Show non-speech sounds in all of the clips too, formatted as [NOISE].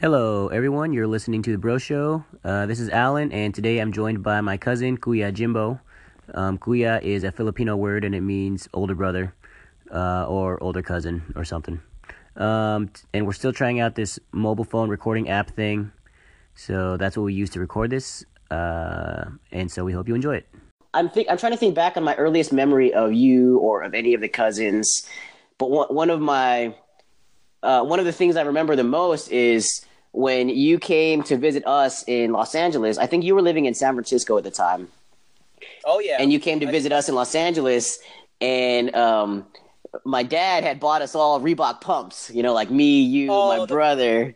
Hello, everyone. You're listening to The Bro Show. Uh, this is Alan, and today I'm joined by my cousin, Kuya Jimbo. Um, Kuya is a Filipino word, and it means older brother uh, or older cousin or something. Um, and we're still trying out this mobile phone recording app thing. So that's what we use to record this. Uh, and so we hope you enjoy it. I'm I'm trying to think back on my earliest memory of you or of any of the cousins. But one one of my uh, one of the things I remember the most is when you came to visit us in Los Angeles. I think you were living in San Francisco at the time, Oh yeah. and you came to visit us in Los Angeles. And um, my dad had bought us all Reebok pumps. You know, like me, you, Oh, my brother.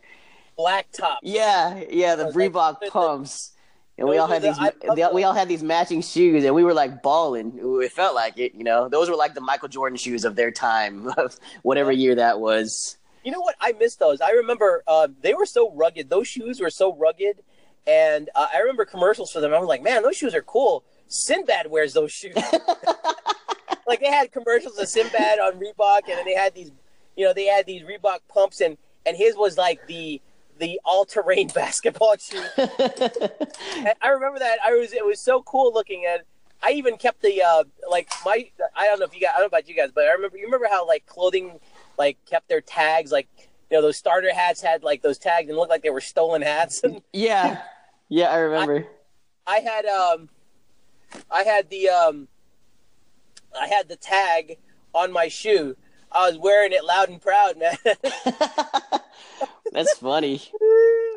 black top. Yeah, yeah, the like, Reebok the- pumps. And we all had the- these. They- we all had these matching shoes, and we were like balling. It felt like it, you know. Those were like the Michael Jordan shoes of their time, [LAUGHS] of whatever year that was. You know what? I miss those. I remember uh, they were so rugged. Those shoes were so rugged, and uh, I remember commercials for them. I was like, man, those shoes are cool. Sinbad wears those shoes. [LAUGHS] like they had commercials of Sinbad on Reebok, and then they had these, you know, they had these Reebok pumps, and and his was like the the all terrain [LAUGHS] basketball shoe. [LAUGHS] I remember that. I was it was so cool looking at. I even kept the uh like my I don't know if you guys I don't know about you guys, but I remember you remember how like clothing like kept their tags like you know those starter hats had like those tags and looked like they were stolen hats. [LAUGHS] yeah, yeah, I remember. I had um I had the um I had the tag on my shoe. I was wearing it loud and proud, man. [LAUGHS] [LAUGHS] That's funny.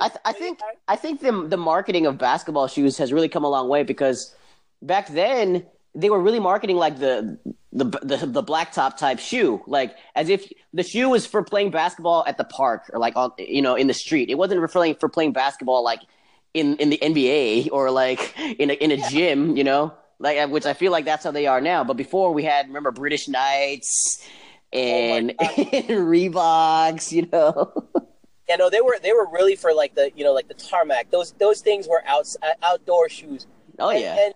I, th- I think I think the the marketing of basketball shoes has really come a long way because back then they were really marketing like the the the, the blacktop type shoe, like as if the shoe was for playing basketball at the park or like on you know in the street. It wasn't for playing for playing basketball like in in the NBA or like in a in a gym, you know, like uh, which I feel like that's how they are now. But before we had remember British Knights and, God. [LAUGHS] and Reeboks, you know. [LAUGHS] Yeah, no, they were they were really for like the you know like the tarmac. Those those things were out outdoor shoes. Oh and, yeah. and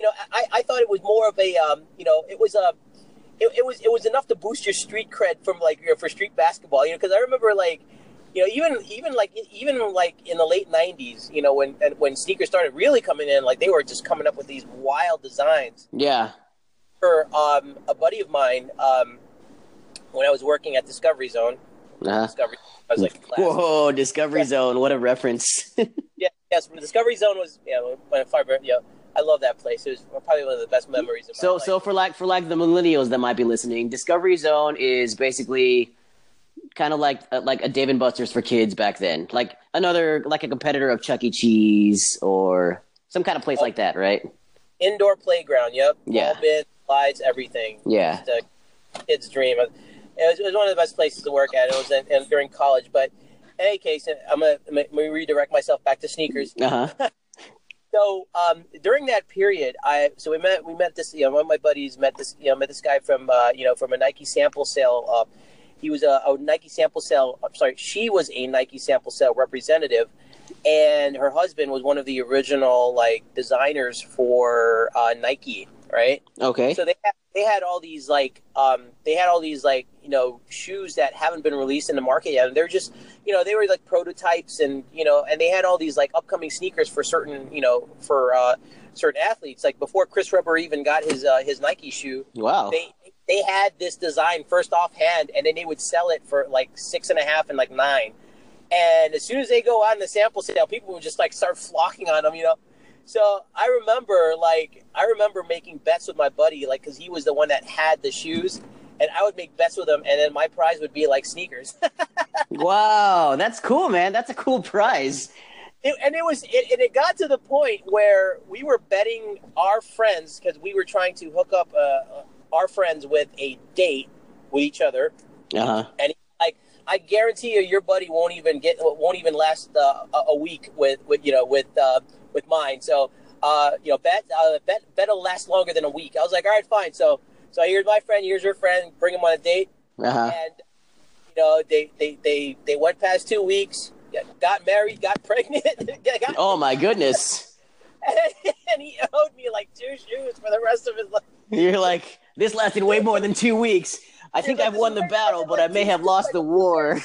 you know I, I thought it was more of a um, you know it was a it, it was it was enough to boost your street cred from like you know, for street basketball. You know because I remember like you know even even like even like in the late '90s you know when and when sneakers started really coming in like they were just coming up with these wild designs. Yeah. For um, a buddy of mine um, when I was working at Discovery Zone. Uh-huh. Discovery. I was like, class. Whoa, Discovery Zone, what a reference. [LAUGHS] Yeah, yes. When Discovery Zone was, yeah, when Fiber, yeah, I love that place. It was probably one of the best memories of so life. so for like for like the millennials that might be listening, Discovery Zone is basically kind of like uh, like a Dave and Buster's for kids back then. Like another like a competitor of Chuck E. Cheese or some kind of place like that, right? indoor playground. Yep. Yeah. Bins, slides, everything. Yeah. Just a kid's dream. It was, it was one of the best places to work at. It was in, in, during college, but in any case, I'm gonna, I'm gonna redirect myself back to sneakers. Uh-huh. [LAUGHS] So um, during that period, I so we met we met this you know one of my buddies met this you know met this guy from uh, you know from a Nike sample sale. Uh, he was a, a Nike sample sale. I'm sorry, she was a Nike sample sale representative, and her husband was one of the original like designers for uh, Nike, right? Okay. So they had, they had all these like um, they had all these like you know shoes that haven't been released in the market yet, and they're just you know they were like prototypes, and you know, and they had all these like upcoming sneakers for certain you know for uh, certain athletes. Like before Chris Webber even got his uh, his Nike shoe, Wow. they they had this design first offhand, and then they would sell it for like six and a half and like nine. And as soon as they go on the sample sale, people would just like start flocking on them, you know. So I remember, like, I remember making bets with my buddy, like, because he was the one that had the shoes, and I would make bets with him, and then my prize would be like sneakers. [LAUGHS] Wow, that's cool, man. That's a cool prize. It, and it was, it, and it got to the point where we were betting our friends because we were trying to hook up uh, our friends with a date with each other, Uh-huh. and like, I guarantee you, your buddy won't even get, won't even last uh, a- a week with, with, you know, with, uh, with mine. So, uh, you know, bet, uh, bet, bet'll last longer than a week. I was like, all right, fine. So, so here's my friend, here's your friend, bring him on a date. Uh-huh. and you know they they they they went past two weeks got married got [LAUGHS] pregnant got, Oh my goodness. [LAUGHS] and he owed me like two shoes for the rest of his life You're like, this lasted way more than two weeks. I think I've won the battle, but I may have lost the war.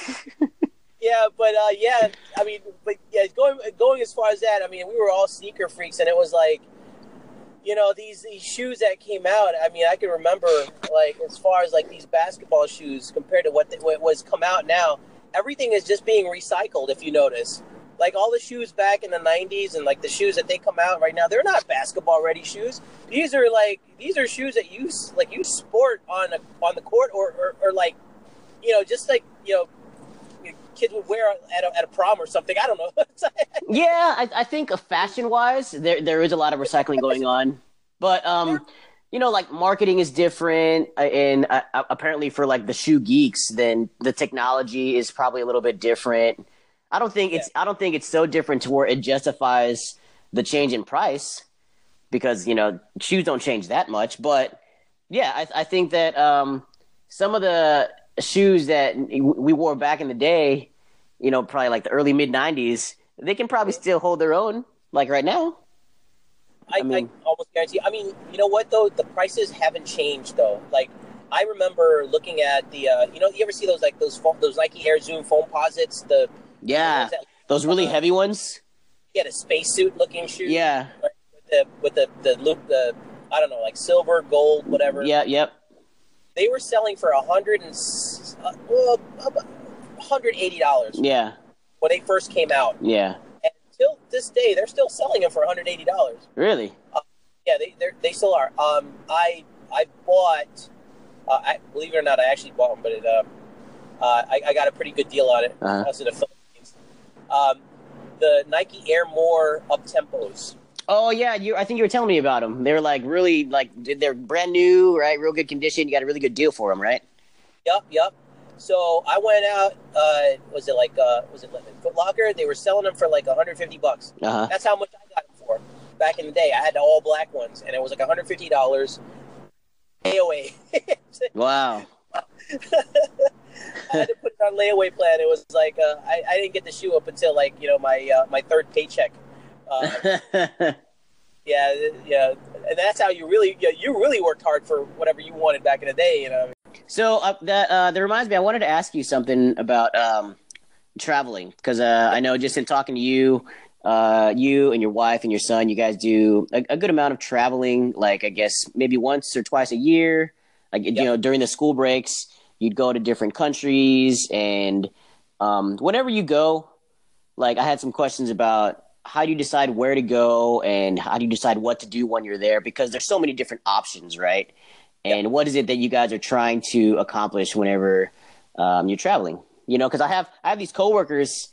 [LAUGHS] yeah, but uh, yeah, I mean, but yeah, going going as far as that, I mean, we were all sneaker freaks, and it was like, you know, these these shoes that came out. I mean, I can remember like as far as like these basketball shoes compared to what, the, what was come out now. Everything is just being recycled. If you notice, like all the shoes back in the '90s and like the shoes that they come out right now, they're not basketball ready shoes. These are like these are shoes that you like you sport on a, on the court or, or, or like you know just like you know kids would wear at a, at a prom or something. I don't know. [LAUGHS] yeah, I, I think fashion wise, there there is a lot of recycling going on, but um, you know, like marketing is different, uh, and uh, apparently for like the shoe geeks, then the technology is probably a little bit different. I don't think it's yeah. I don't think it's so different to where it justifies the change in price because you know shoes don't change that much, but yeah, I, I think that um, some of the shoes that we wore back in the day, you know, probably like the early mid '90s, they can probably still hold their own, like right now. I, I, mean, I almost guarantee. I mean, you know what though? The prices haven't changed though. Like I remember looking at the, uh, you know, you ever see those like those foam, those Nike Air Zoom Foamposites? The yeah, the that, those really uh, heavy ones. Yeah, the spacesuit looking shoe. Yeah, with the with the the loop the I don't know like silver, gold, whatever. Yeah, yep they were selling for a hundred and uh, well, hundred eighty dollars. Yeah, when they first came out. Yeah, and till this day, they're still selling them for one hundred eighty dollars. Really? Uh, yeah, they they still are. Um, I I bought. Uh, I believe it or not, I actually bought them, but it um, uh, I, I got a pretty good deal on it. Uh-huh. I was in the Philippines. Um, the Nike Air More Uptempos. Oh yeah, you. I think you were telling me about them. They're like really like they're brand new, right? Real good condition. You got a really good deal for them, right? Yep, yep. So I went out. Uh, was it like uh, was it Foot Locker? They were selling them for like 150 bucks. Uh-huh. That's how much I got them for back in the day. I had the all black ones, and it was like 150 dollars. AOA. [LAUGHS] wow. [LAUGHS] I had to put it on layaway plan. It was like uh, I, I didn't get the shoe up until like you know my uh, my third paycheck. Uh, yeah, yeah, and that's how you really yeah, you really worked hard for whatever you wanted back in the day. You know. So uh, that uh, that reminds me, I wanted to ask you something about um, traveling because uh, I know just in talking to you, uh, you and your wife and your son, you guys do a, a, good amount of traveling. Like I guess maybe once or twice a year. Like yep. you know, during the school breaks, you'd go to different countries, and um, whenever you go, like I had some questions about how do you decide where to go and how do you decide what to do when you're there because there's so many different options right and yep. what is it that you guys are trying to accomplish whenever um, you're traveling you know because i have i have these coworkers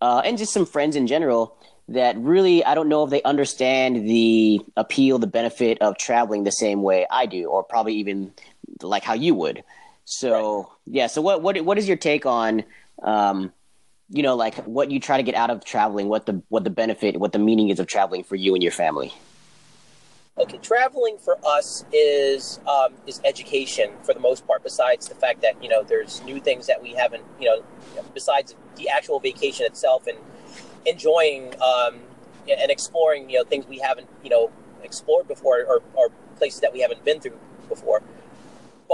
uh, and just some friends in general that really i don't know if they understand the appeal the benefit of traveling the same way i do or probably even like how you would so right. yeah so what what what is your take on um, you know, like what you try to get out of traveling, what the what the benefit, what the meaning is of traveling for you and your family. Okay, traveling for us is um, is education for the most part. Besides the fact that you know there's new things that we haven't, you know, besides the actual vacation itself and enjoying um, and exploring, you know, things we haven't, you know, explored before or, or places that we haven't been through before.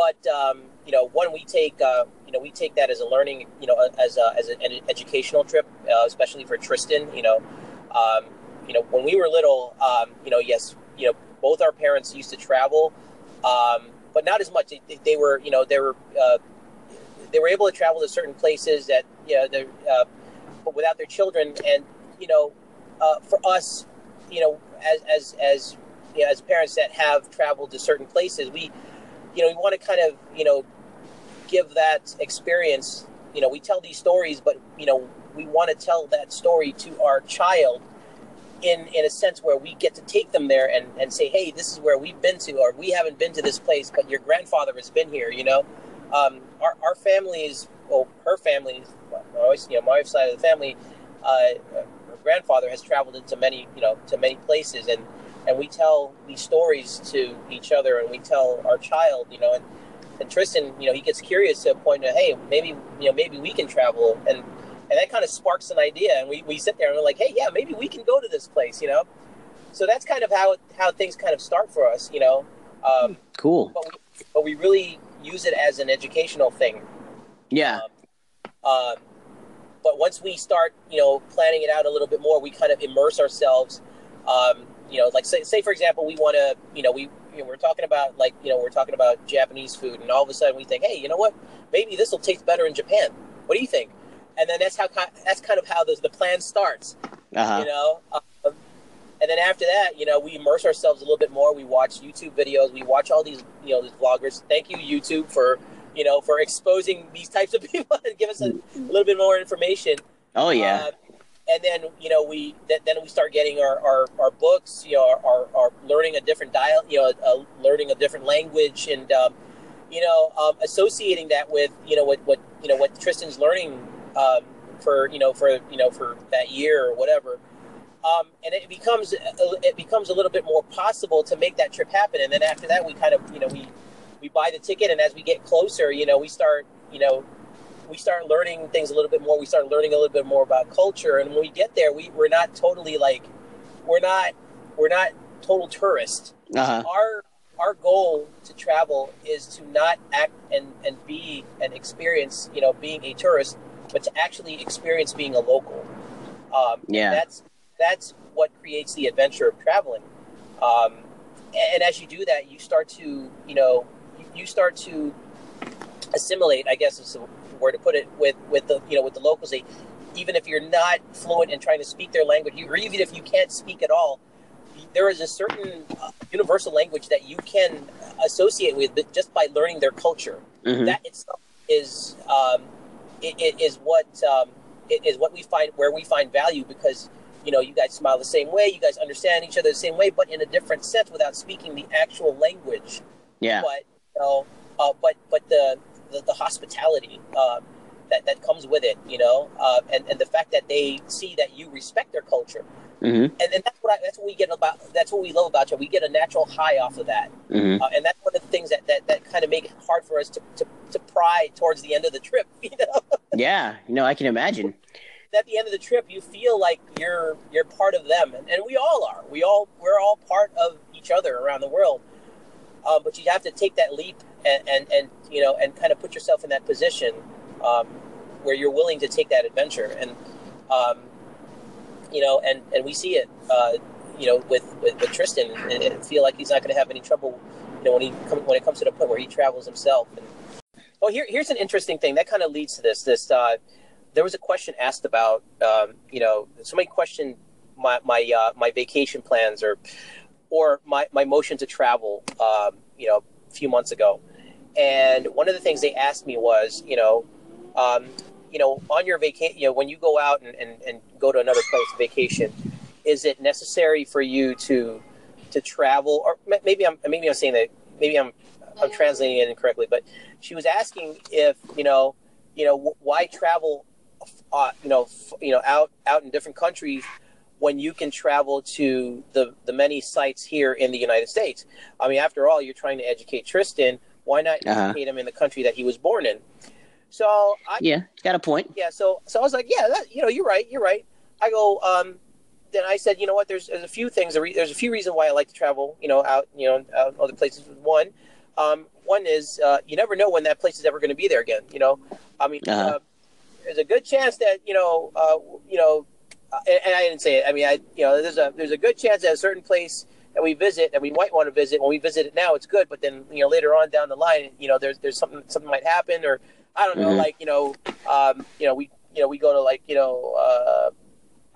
But um, you know, one we take uh, you know we take that as a learning, you know, as a, as an educational trip, uh, especially for Tristan. You know, um, you know, when we were little, um, you know, yes, you know, both our parents used to travel, um, but not as much. They, they, were, you know, they were uh, they were able to travel to certain places that you know, they're, uh, but without their children, and you know, uh, for us, you know, as as as you know, as parents that have traveled to certain places, we you know, we want to kind of, you know, give that experience. You know, we tell these stories, but you know, we want to tell that story to our child in in a sense where we get to take them there and, and say, hey, this is where we've been to, or we haven't been to this place, but your grandfather has been here. You know, um, our our family is well, her family, always you know, my wife's side of the family. Uh, her grandfather has traveled into many you know to many places and and we tell these stories to each other and we tell our child you know and, and tristan you know he gets curious to a point of hey maybe you know maybe we can travel and and that kind of sparks an idea and we, we sit there and we're like hey yeah maybe we can go to this place you know? So that's kind of how how things kind of start for us you know? Um, cool. but we, but we really use it as an educational thing. Yeah. Um, uh, but once we start, you know, planning it out a little bit more, we kind of immerse ourselves. You know, like say, say for example, we want to, you know, we you know, we're talking about like, you know, we're talking about Japanese food, and all of a sudden we think, hey, you know what? Maybe this will taste better in Japan. What do you think? And then that's how that's kind of how the, the plan starts. Uh-huh. You know, um, and then after that, you know, we immerse ourselves a little bit more. We watch YouTube videos. We watch all these, you know, these vloggers. Thank you, YouTube, for you know for exposing these types of [LAUGHS] people and give us a, a little bit more information. Oh yeah. Uh, and then you know we th- then we start getting our, our, our books you know our, our, our learning a different dial you know uh, learning a different language and um, you know um, associating that with you know what what you know what Tristan's learning um, for you know for you know for that year or whatever um, and it becomes it becomes a little bit more possible to make that trip happen and then after that we kind of you know we we buy the ticket and as we get closer you know we start you know we start learning things a little bit more. We start learning a little bit more about culture, and when we get there, we we're not totally like we're not we're not total tourists. Uh-huh. Our our goal to travel is to not act and and be and experience you know being a tourist, but to actually experience being a local. Um, Yeah. that's that's what creates the adventure of traveling. Um, and, and as you do that, you start to you know you, you start to assimilate. I guess is word to put it with with the you know with the locals. They, even if you're not fluent in trying to speak their language, you, or even if you can't speak at all, there is a certain uh, universal language that you can associate with but just by learning their culture. Mhm. That itself is um, it, it is what um, it is what we find where we find value because you know you guys smile the same way, you guys understand each other the same way, but in a different sense without speaking the actual language yeah. but you know, uh, but but the the, the hospitality uh, that that comes with it, you know, uh, and and the fact that they see that you respect their culture, hmm and, and that's what I, that's what we get about that's what we love about you. We get a natural high off of that, hmm uh, and that's one of the things that that, that kind of make it hard for us to, to to pry towards the end of the trip. [LAUGHS] You know, Yeah. No, I can imagine. [LAUGHS] at the end of the trip, you feel like you're you're part of them, and, and we all are. We all we're all part of each other around the world. Uh, but you have to take that leap and, and, and you know and kind of put yourself in that position um, where you're willing to take that adventure. And um, you know and, and we see it uh, you know with, with, with Tristan. And, and feel like he's not going to have any trouble you know when he come, when it comes to the point where he travels himself. And well here, here's an interesting thing that kind of leads to this this uh, there was a question asked about um, you know somebody questioned my my uh, my vacation plans or or my, my motion to travel um, you know a few months ago. And one of the things they asked me was you know um, you know on your vacation you know when you go out and, and, and go to another place vacation is it necessary for you to to travel? Or maybe i'm maybe i'm saying that maybe i'm i'm translating it incorrectly but she was asking if you know you know why travel uh, you know you know out out in different countries when you can travel to the the many sites here in the United States. I mean, after all, you're trying to educate Tristan. Why not Uh-huh. educate him in the country that he was born in? So I Yeah. Got a point. yeah, so so I was like, yeah, that, you know, you're right, you're right. I go, um, then I said, you know what? There's, there's a few things. There's a few reasons why I like to travel. You know, out you know out other places. One, um, one is uh, you never know when that place is ever going to be there again. You know, I mean, Uh-huh. uh, there's a good chance that you know, uh, you know, and, and I didn't say it. I mean, I you know, there's a there's a good chance that a certain place that we visit and we might want to visit when we visit it now, it's good. But then you know, later on down the line, you know, there's there's something something might happen, or I don't know, Mhm. like you know, um, you know, we you know we go to like you know, uh,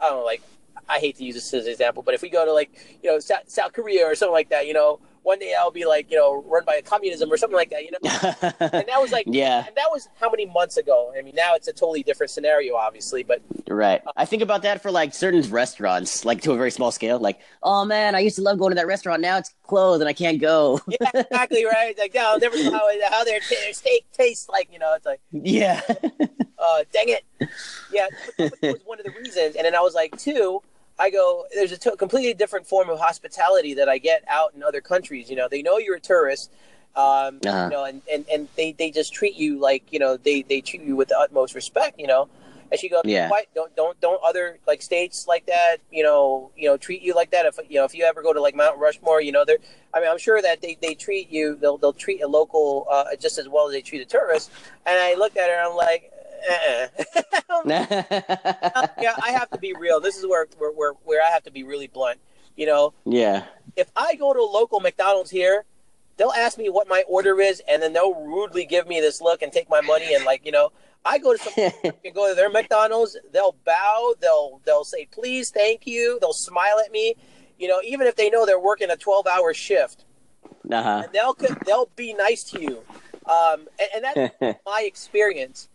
I don't know, like I hate to use this as an example, but if we go to like you know South, South Korea or something like that, you know, one day I'll be like you know run by a communism or something like that, you know. [LAUGHS] And that was like, yeah. and that was how many months ago? I mean, now it's a totally different scenario, obviously, but Right. I think about that for like certain restaurants, like to a very small scale. Like, oh man, I used to love going to that restaurant. Now it's closed and I can't go. yeah, exactly [LAUGHS] right. Like, no, I'll never know how, how their, their steak tastes like. You know, it's like, yeah. [LAUGHS] uh, dang it. Yeah, but that was one of the reasons. And then I was like, two, I go, there's a completely different form of hospitality that I get out in other countries. You know, they know you're a tourist. Um, Uh-huh. You know, and, and, and they, they just treat you like you know they, they treat you with the utmost respect. You know, and she goes, Yeah. Why don't don't don't other like states like that? You know, you know, treat you like that. If you know, if you ever go to like Mount Rushmore, you know, they're. I mean, I'm sure that they, they treat you. They'll they'll treat a local uh, just as well as they treat a tourist. And I looked at her, and I'm like. [LAUGHS] [LAUGHS] yeah, I have to be real. This is where, where where where I have to be really blunt. You know, yeah. if I go to a local McDonald's here, they'll ask me what my order is, and then they'll rudely give me this look and take my money and like you know. I go to some [LAUGHS] and go to their McDonald's, they'll bow, they'll they'll say please, thank you, they'll smile at me, you know, even if they know they're working a twelve hour shift, Uh-huh. and they'll they'll be nice to you, um, and, and that's my experience.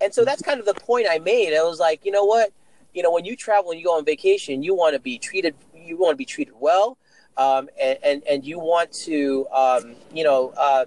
And so that's kind of the point I made. I was like, you know what, you know, when you travel and you go on vacation, you want to be treated, you want to be treated well, um, and, and and you want to, um, you know, uh,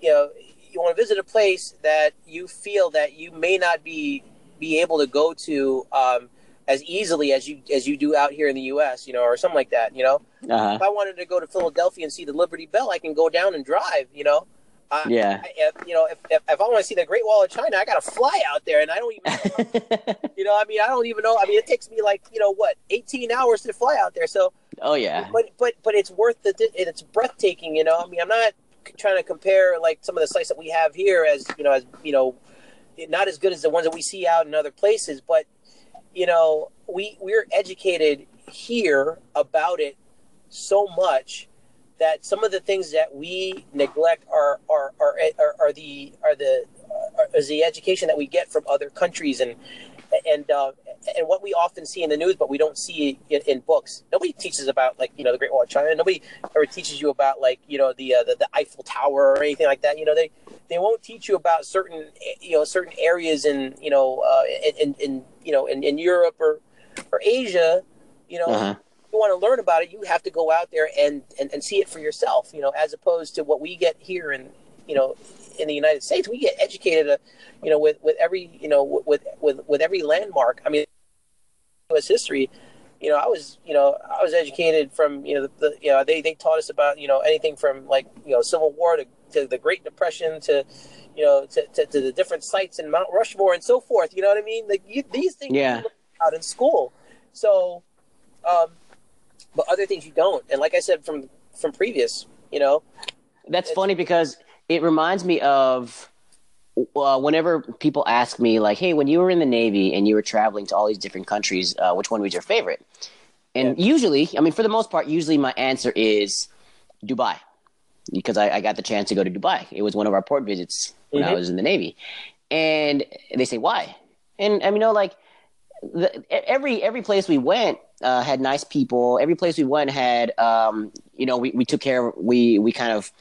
you know, you want to visit a place that you feel that you may not be be able to go to um, as easily as you as you do out here in the U.S. You know, or something like that. You know, Uh-huh. if I wanted to go to Philadelphia and see the Liberty Bell, I can go down and drive. You know, I, Yeah. I, if, you know, if, if, if I want to see the Great Wall of China, I got to fly out there, and I don't even, know, [LAUGHS] you know, I mean, I don't even know. I mean, it takes me like you know what, eighteen hours to fly out there. So, oh yeah. but but but it's worth the. It's breathtaking. You know, I mean, I'm not trying to compare like some of the sites that we have here as you know as you know, not as good as the ones that we see out in other places, but you know, we we're educated here about it so much that some of the things that we neglect are are are, are, are the are the are, is the education that we get from other countries and and uh, and what we often see in the news, but we don't see in, in books. Nobody teaches about like you know the Great Wall of China. Nobody ever teaches you about like you know the uh, the, the Eiffel Tower or anything like that. You know they they won't teach you about certain you know certain areas in you know uh, in, in, in you know in, in Europe or or Asia. You know, Uh-huh. You want to learn about it, you have to go out there and, and, and see it for yourself. You know, as opposed to what we get here in you know in the United States, we get educated, uh, you know, with, with every you know with with with every landmark. I mean, U.S. history. You know, I was you know I was educated from you know the, the you know they, they taught us about you know anything from like you know Civil War to, to the Great Depression to you know to, to, to the different sites in Mount Rushmore and so forth. You know what I mean? Like you, these things Yeah. out in school. So, um, but other things you don't. And like I said from from previous, you know, That's funny because it reminds me of uh, whenever people ask me, like, "Hey, when you were in the Navy and you were traveling to all these different countries, uh, which one was your favorite?" And usually, I mean, for the most part, usually my answer is Dubai because I, I got the chance to go to Dubai. It was one of our port visits when I Mhm. was in the Navy, and they say why, and I mean, you know, like the, every every place we went uh, had nice people. Every place we went had, um, you know, we, we took care. Of, we we kind of,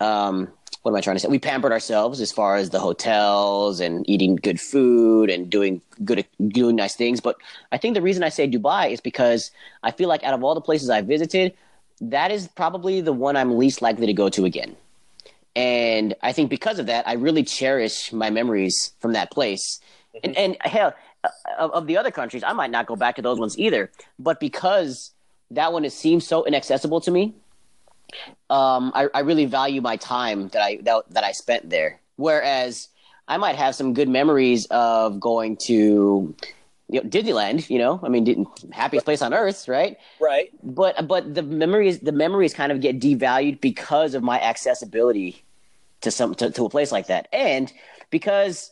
um, what am I trying to say? We pampered ourselves as far as the hotels and eating good food and doing good doing nice things. But I think the reason I say Dubai is because I feel like out of all the places I visited, that is probably the one I'm least likely to go to again. And I think because of that, I really cherish my memories from that place. And, and hell, of, of the other countries, I might not go back to those ones either. But because that one is, seems so inaccessible to me, um, I, I really value my time that I that, that I spent there. Whereas I might have some good memories of going to you know, Disneyland. You know, I mean, happiest place on earth, right? right? But but the memories the memories kind of get devalued because of my accessibility to some to, to a place like that, and because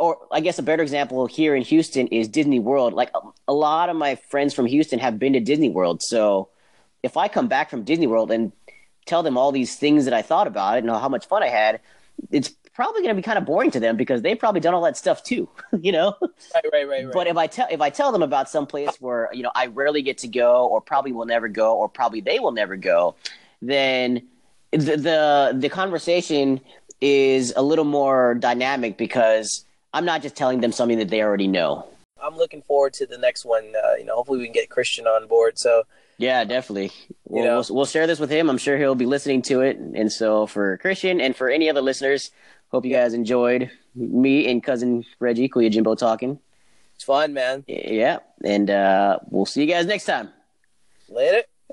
or I guess a better example here in Houston is Disney World. Like a, a lot of my friends from Houston have been to Disney World, so if I come back from Disney World and tell them all these things that I thought about it and how much fun I had, it's probably going to be kind of boring to them because they've probably done all that stuff too, [LAUGHS] you know. Right, right, right, right. But if I tell if I tell them about some place where you know I rarely get to go, or probably will never go, or probably they will never go, then the the, the conversation is a little more dynamic because I'm not just telling them something that they already know. I'm looking forward to the next one. Uh, you know, hopefully we can get Christian on board. So Yeah, definitely. We'll, know. we'll, we'll share this with him. I'm sure he'll be listening to it. And so for Christian and for any other listeners, hope you guys enjoyed me and cousin Reggie Kuya Jimbo talking. it's fun, man. Yeah, and uh, we'll see you guys next time. Later.